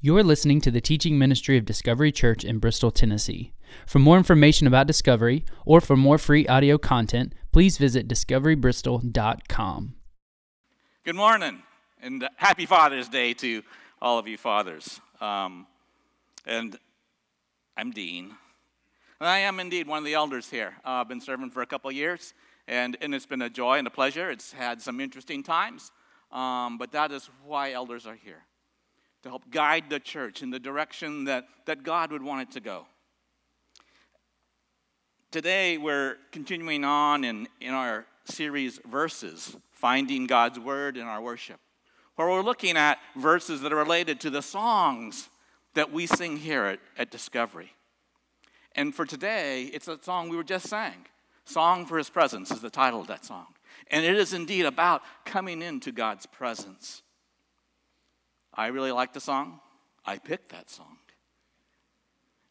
You're listening to the teaching ministry of Discovery Church in Bristol, Tennessee. For more information about Discovery or for more free audio content, please visit discoverybristol.com. Good morning and happy Father's Day to all of you fathers. Um, and I'm Dean. And I am indeed one of the elders here. Uh, I've been serving for a couple years, and, and it's been a joy and a pleasure. It's had some interesting times, um, but that is why elders are here to help guide the church in the direction that, that God would want it to go. Today, we're continuing on in, in our series Verses, Finding God's Word in Our Worship, where we're looking at verses that are related to the songs that we sing here at, at Discovery. And for today, it's a song we were just sang. Song for His Presence is the title of that song. And it is indeed about coming into God's presence. I really like the song. I picked that song.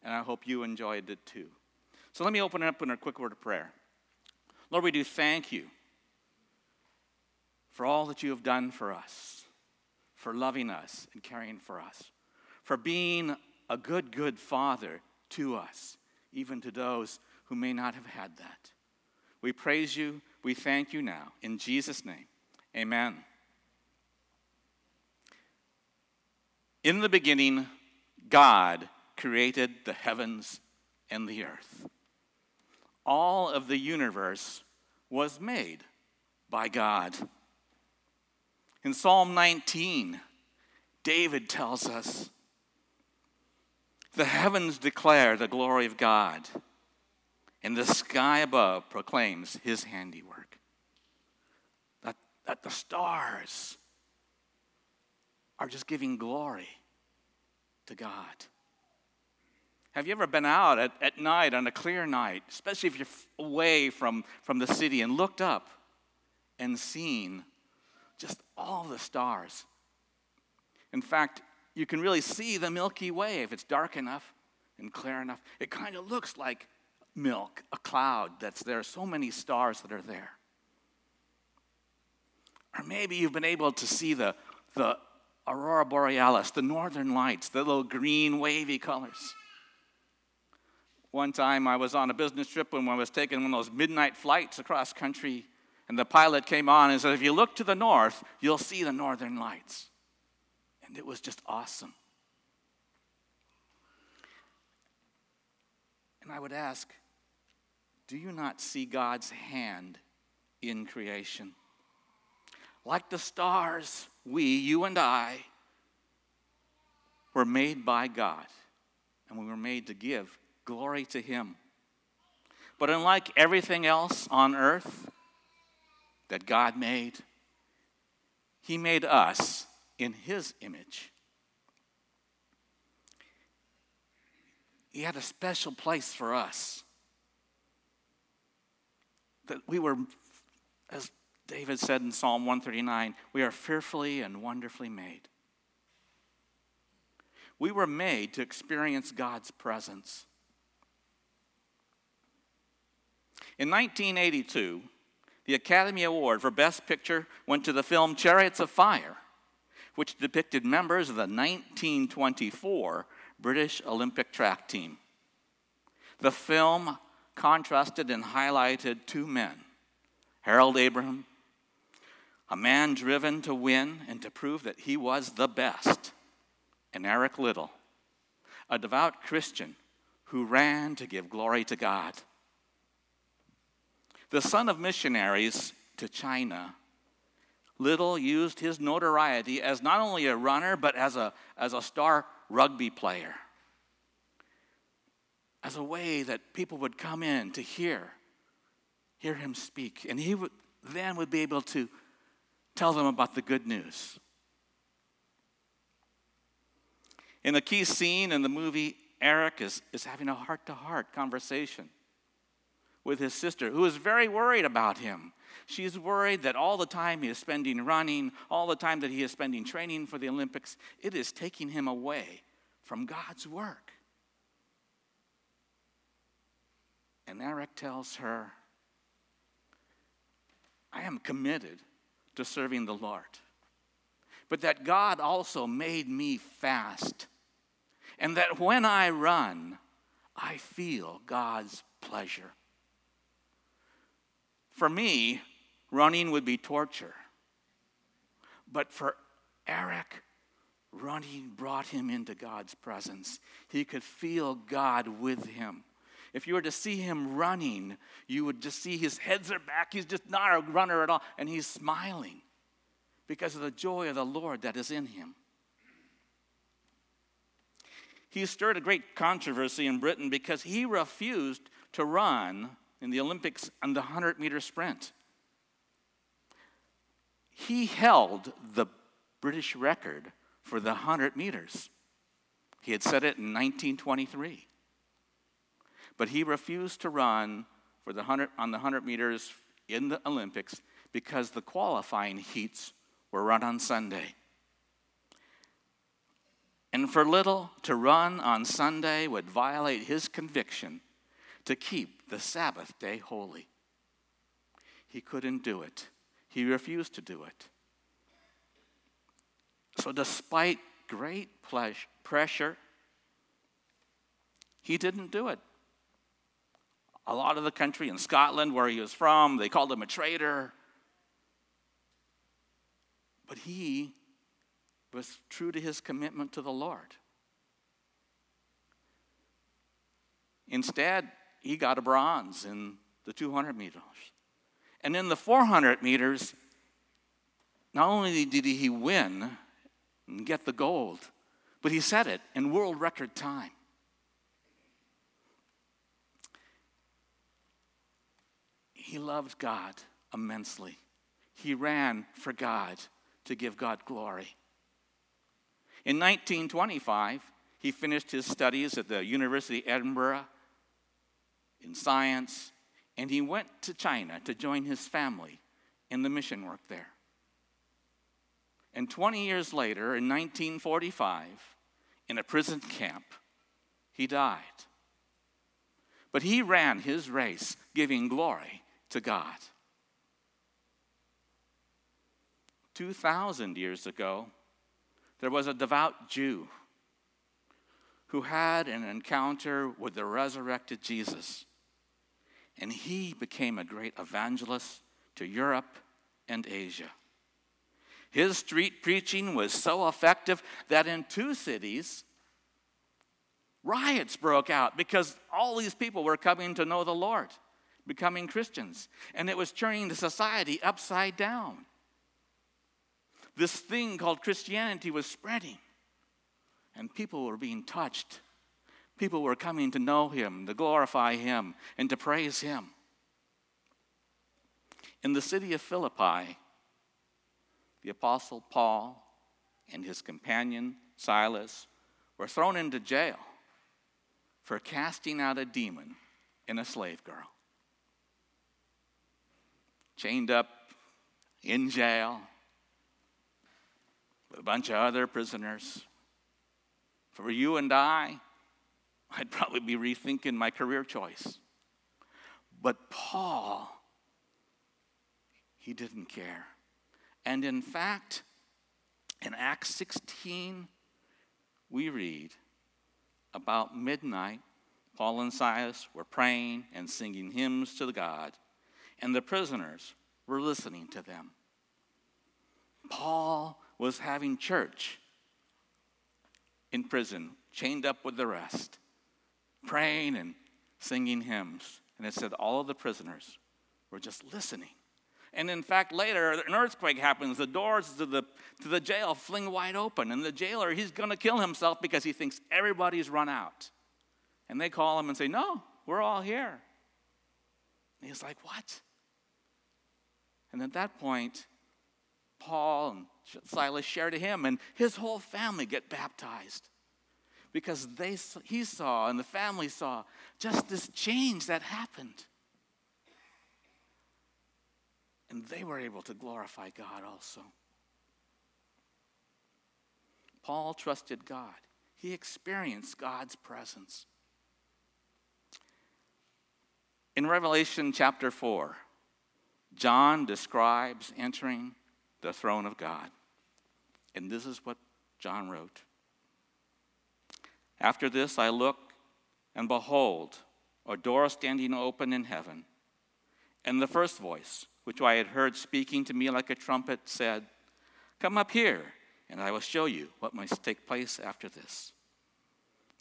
And I hope you enjoyed it too. So let me open it up in a quick word of prayer. Lord, we do thank you for all that you have done for us, for loving us and caring for us, for being a good, good father to us, even to those who may not have had that. We praise you. We thank you now. In Jesus' name, amen. In the beginning, God created the heavens and the earth. All of the universe was made by God. In Psalm 19, David tells us the heavens declare the glory of God, and the sky above proclaims his handiwork. That, that the stars are just giving glory to God. Have you ever been out at, at night on a clear night, especially if you're away from, from the city, and looked up and seen just all the stars? In fact, you can really see the Milky Way if it's dark enough and clear enough. It kind of looks like milk, a cloud that's there, so many stars that are there. Or maybe you've been able to see the, the aurora borealis, the northern lights, the little green wavy colors. One time I was on a business trip when I was taking one of those midnight flights across country, and the pilot came on and said, If you look to the north, you'll see the northern lights. And it was just awesome. And I would ask, Do you not see God's hand in creation? Like the stars, we, you and I, were made by God, and we were made to give glory to Him. But unlike everything else on earth that God made, He made us in His image. He had a special place for us. That we were, as David said in Psalm 139, we are fearfully and wonderfully made. We were made to experience God's presence. In 1982, the Academy Award for Best Picture went to the film Chariots of Fire, which depicted members of the 1924 British Olympic track team. The film contrasted and highlighted two men, Harold Abraham a man driven to win and to prove that he was the best, and Eric Liddell, a devout Christian who ran to give glory to God. The son of missionaries to China, Liddell used his notoriety as not only a runner, but as a, as a star rugby player, as a way that people would come in to hear, hear him speak. And he would, then would be able to tell them about the good news. In the key scene in the movie, Eric is, is having a heart to heart conversation with his sister, who is very worried about him. She's worried that all the time he is spending running, all the time that he is spending training for the Olympics, it is taking him away from God's work. And Eric tells her, I am committed to serving the Lord. But that God also made me fast and that when I run, I feel God's pleasure. For me, running would be torture. But for Eric, running brought him into God's presence. He could feel God with him. If you were to see him running, you would just see his heads are back. He's just not a runner at all, and he's smiling because of the joy of the Lord that is in him. He stirred a great controversy in Britain because he refused to run in the Olympics on the 100 meter sprint. He held the British record for the 100 meters. He had set it in 1923. But he refused to run for the 100, on the 100 meters in the Olympics because the qualifying heats were run on Sunday. And for Liddell, to run on Sunday would violate his conviction to keep the Sabbath day holy. He couldn't do it, he refused to do it. So, despite great pressure, he didn't do it. A lot of the country in Scotland, where he was from, they called him a traitor. But he was true to his commitment to the Lord. Instead, he got a bronze in the 200 meters. And in the 400 meters, not only did he win and get the gold, but he set it in world record time. He loved God immensely. He ran for God to give God glory. In 1925, he finished his studies at the University of Edinburgh in science, and he went to China to join his family in the mission work there. And 20 years later, in 1945, in a prison camp, he died. But he ran his race giving glory to God. 2,000 years ago, there was a devout Jew who had an encounter with the resurrected Jesus. And he became a great evangelist to Europe and Asia. His street preaching was so effective that in two cities, riots broke out because all these people were coming to know the Lord, becoming Christians. And it was turning the society upside down. This thing called Christianity was spreading, and people were being touched. People were coming to know Him, to glorify Him, and to praise Him. In the city of Philippi, the Apostle Paul and his companion Silas were thrown into jail for casting out a demon in a slave girl. Chained up in jail with a bunch of other prisoners. For you and I, I'd probably be rethinking my career choice. But Paul, he didn't care. And in fact, in Acts 16, we read about midnight, Paul and Silas were praying and singing hymns to the God, and the prisoners were listening to them. Paul was having church in prison, chained up with the rest, praying and singing hymns. And it said all of the prisoners were just listening and in fact, later, an earthquake happens. The doors to the, to the jail fling wide open. And the jailer, he's going to kill himself because he thinks everybody's run out. And they call him and say, No, we're all here. And he's like, What? And at that point, Paul and Silas share to him, and his whole family get baptized because they, he saw and the family saw just this change that happened. And they were able to glorify God also. Paul trusted God, he experienced God's presence. In Revelation chapter 4, John describes entering the throne of God. And this is what John wrote After this, I looked, and behold, a door standing open in heaven. And the first voice, which I had heard speaking to me like a trumpet, said, Come up here, and I will show you what must take place after this.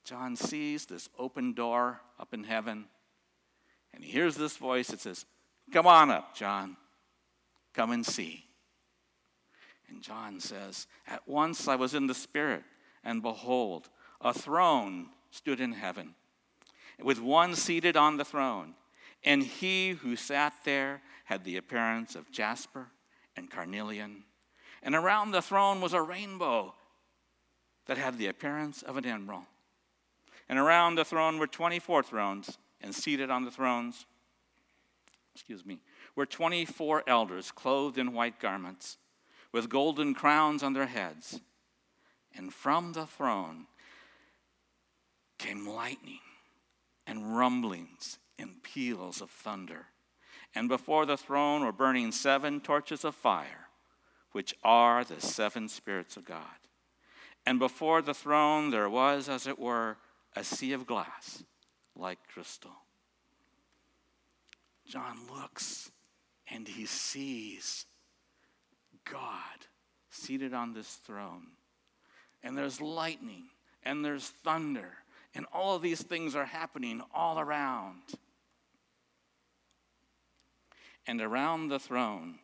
John sees this open door up in heaven, and he hears this voice that says, Come on up, John. Come and see. And John says, At once I was in the Spirit, and behold, a throne stood in heaven, with one seated on the throne. And he who sat there had the appearance of jasper and carnelian. And around the throne was a rainbow that had the appearance of an emerald. And around the throne were 24 thrones, and seated on the thrones, excuse me, were 24 elders clothed in white garments, with golden crowns on their heads. And from the throne came lightning and rumblings and peals of thunder. And before the throne were burning seven torches of fire, which are the seven spirits of God. And before the throne there was, as it were, a sea of glass like crystal. John looks and he sees God seated on this throne. And there's lightning and there's thunder and all of these things are happening all around. And around the throne,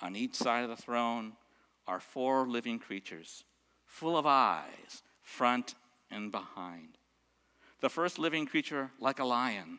on each side of the throne, are four living creatures, full of eyes, front and behind. The first living creature, like a lion.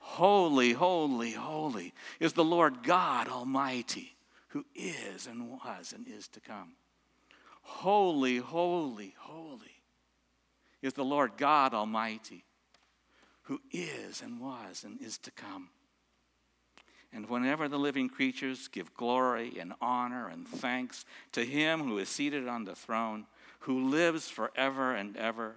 Holy, holy, holy is the Lord God Almighty, who is and was and is to come. Holy, holy, holy is the Lord God Almighty, who is and was and is to come. And whenever the living creatures give glory and honor and thanks to him who is seated on the throne, who lives forever and ever,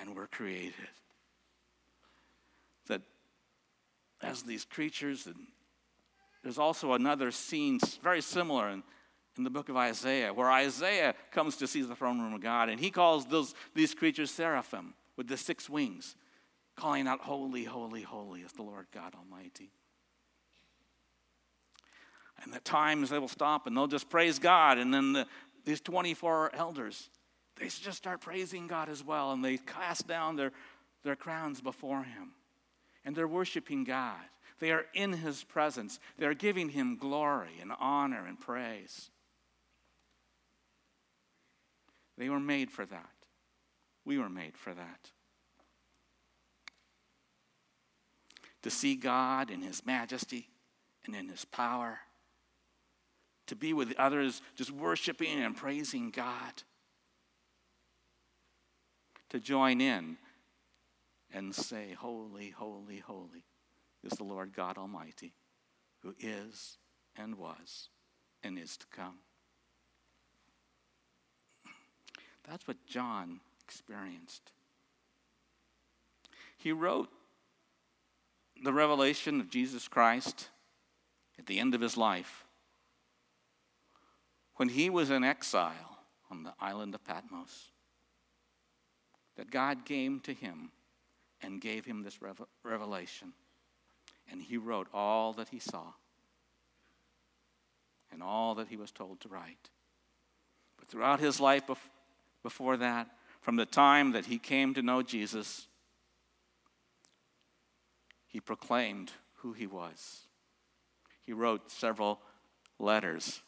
and were created. That as these creatures, and there's also another scene very similar in, in the book of Isaiah, where Isaiah comes to see the throne room of God, and he calls those, these creatures seraphim with the six wings calling out, Holy, holy, holy is the Lord God Almighty. And at times they will stop and they'll just praise God. And then the, these 24 elders, they just start praising God as well. And they cast down their, their crowns before Him. And they're worshiping God. They are in His presence. They're giving Him glory and honor and praise. They were made for that. We were made for that. to see God in His majesty and in His power, to be with others just worshiping and praising God, to join in and say, Holy, holy, holy is the Lord God Almighty, who is and was and is to come. That's what John experienced. He wrote the revelation of Jesus Christ at the end of his life when he was in exile on the island of Patmos. That God came to him and gave him this revelation. And he wrote all that he saw and all that he was told to write. But throughout his life before that, From the time that he came to know Jesus, he proclaimed who he was. He wrote several letters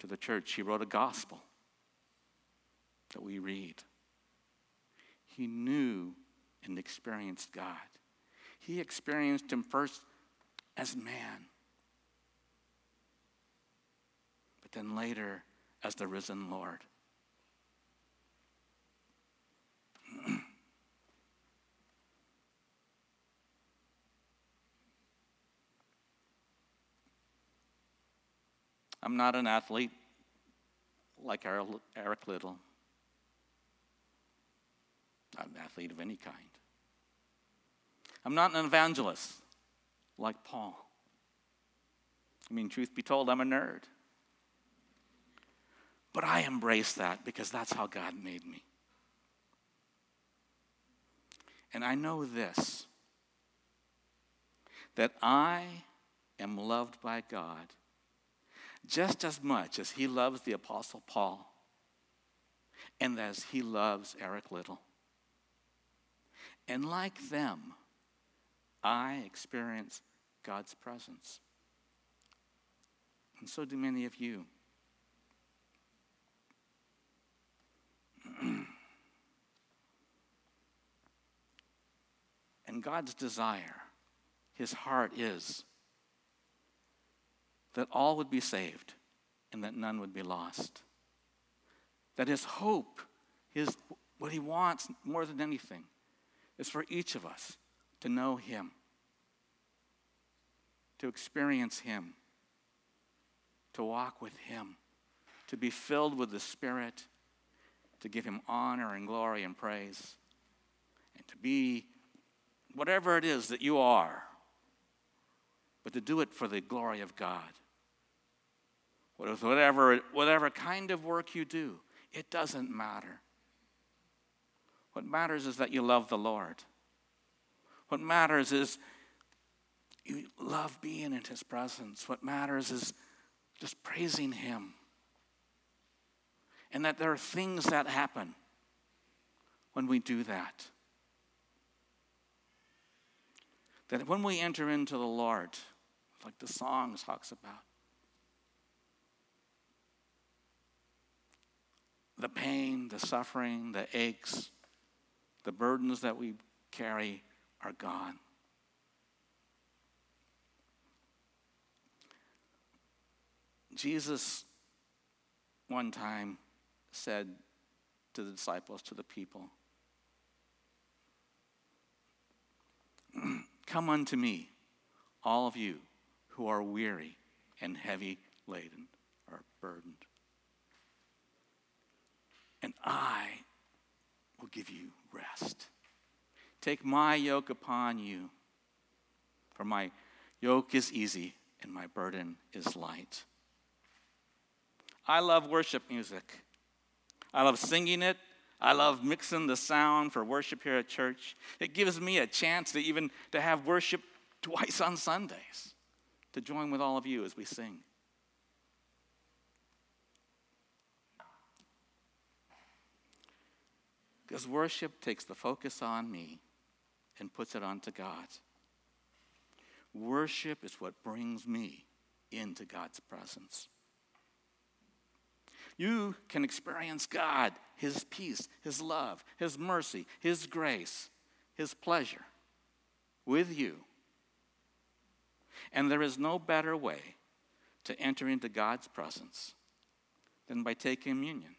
to the church, he wrote a gospel that we read. He knew and experienced God. He experienced Him first as man, but then later as the risen Lord. I'm not an athlete like Eric Liddell. I'm not an athlete of any kind. I'm not an evangelist like Paul. I mean, truth be told, I'm a nerd. But I embrace that because that's how God made me. And I know this that I am loved by God just as much as He loves the Apostle Paul and as He loves Eric Liddell. And like them, I experience God's presence. And so do many of you. and God's desire, his heart is that all would be saved and that none would be lost. That his hope, his, what he wants more than anything, is for each of us to know him, to experience him, to walk with him, to be filled with the Spirit, to give him honor and glory and praise, and to be whatever it is that you are, but to do it for the glory of God. Whatever, whatever kind of work you do, it doesn't matter. What matters is that you love the Lord. What matters is you love being in His presence. What matters is just praising Him. And that there are things that happen when we do that. That when we enter into the Lord, like the song talks about, the pain, the suffering, the aches, the burdens that we carry are gone. Jesus one time said to the disciples, to the people, Come unto me, all of you who are weary and heavy laden or burdened and I will give you. Take my yoke upon you, for my yoke is easy and my burden is light. I love worship music. I love singing it. I love mixing the sound for worship here at church. It gives me a chance to even to have worship twice on Sundays, to join with all of you as we sing. Because worship takes the focus on me and puts it onto God. Worship is what brings me into God's presence. You can experience God, His peace, His love, His mercy, His grace, His pleasure with you. And there is no better way to enter into God's presence than by taking communion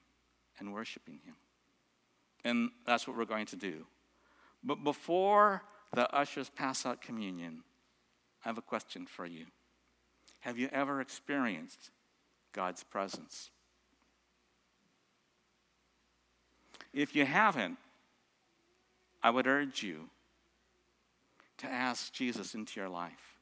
and worshiping Him and that's what we're going to do. But before the ushers pass out communion, I have a question for you. Have you ever experienced God's presence? If you haven't, I would urge you to ask Jesus into your life.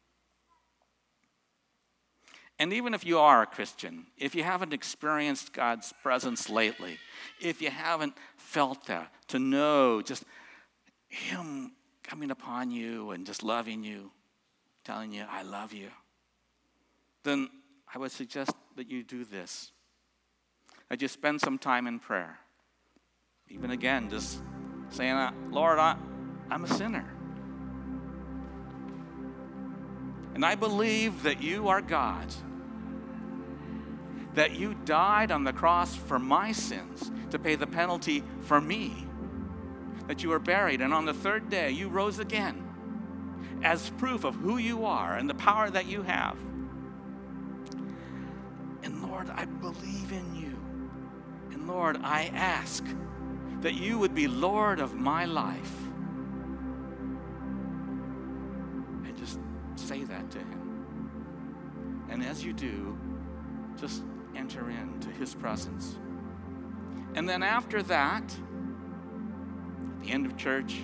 And even if you are a Christian, if you haven't experienced God's presence lately, if you haven't felt that, to know just Him coming upon you and just loving you, telling you, I love you, then I would suggest that you do this. That you spend some time in prayer. even again, just saying, uh, Lord, I, I'm a sinner. And I believe that you are God, that you died on the cross for my sins to pay the penalty for me, that you were buried, and on the third day you rose again as proof of who you are and the power that you have. And Lord, I believe in you. And Lord, I ask that you would be Lord of my life. And just say that to him. And as you do, just enter into his presence. And then after that, at the end of church,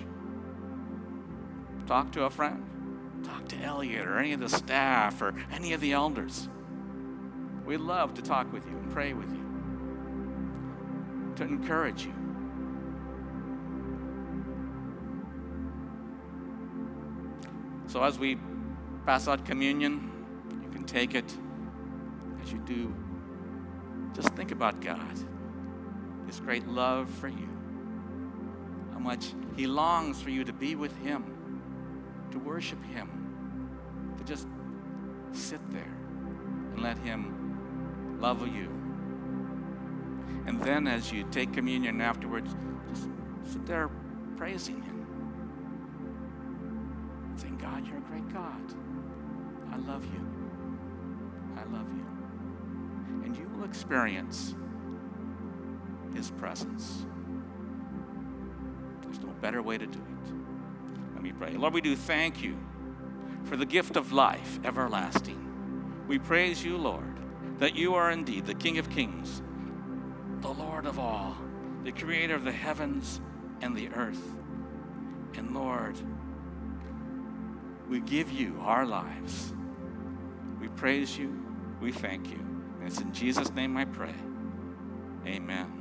talk to a friend. Talk to Elliot or any of the staff or any of the elders. We love to talk with you and pray with you, to encourage you. So as we pass out communion, you can take it. As you do, just think about God, His great love for you, how much He longs for you to be with Him, to worship Him, to just sit there and let Him love you. And then as you take communion afterwards, just sit there praising Him. Saying, God, you're a great God. I love you. I love you. And you will experience His presence. No better way to do it. Let me pray. Lord, we do thank you for the gift of life everlasting. We praise you, Lord, that you are indeed the King of kings, the Lord of all, the creator of the heavens and the earth. And Lord, we give you our lives. We praise you. We thank you. And it's in Jesus' name I pray. Amen.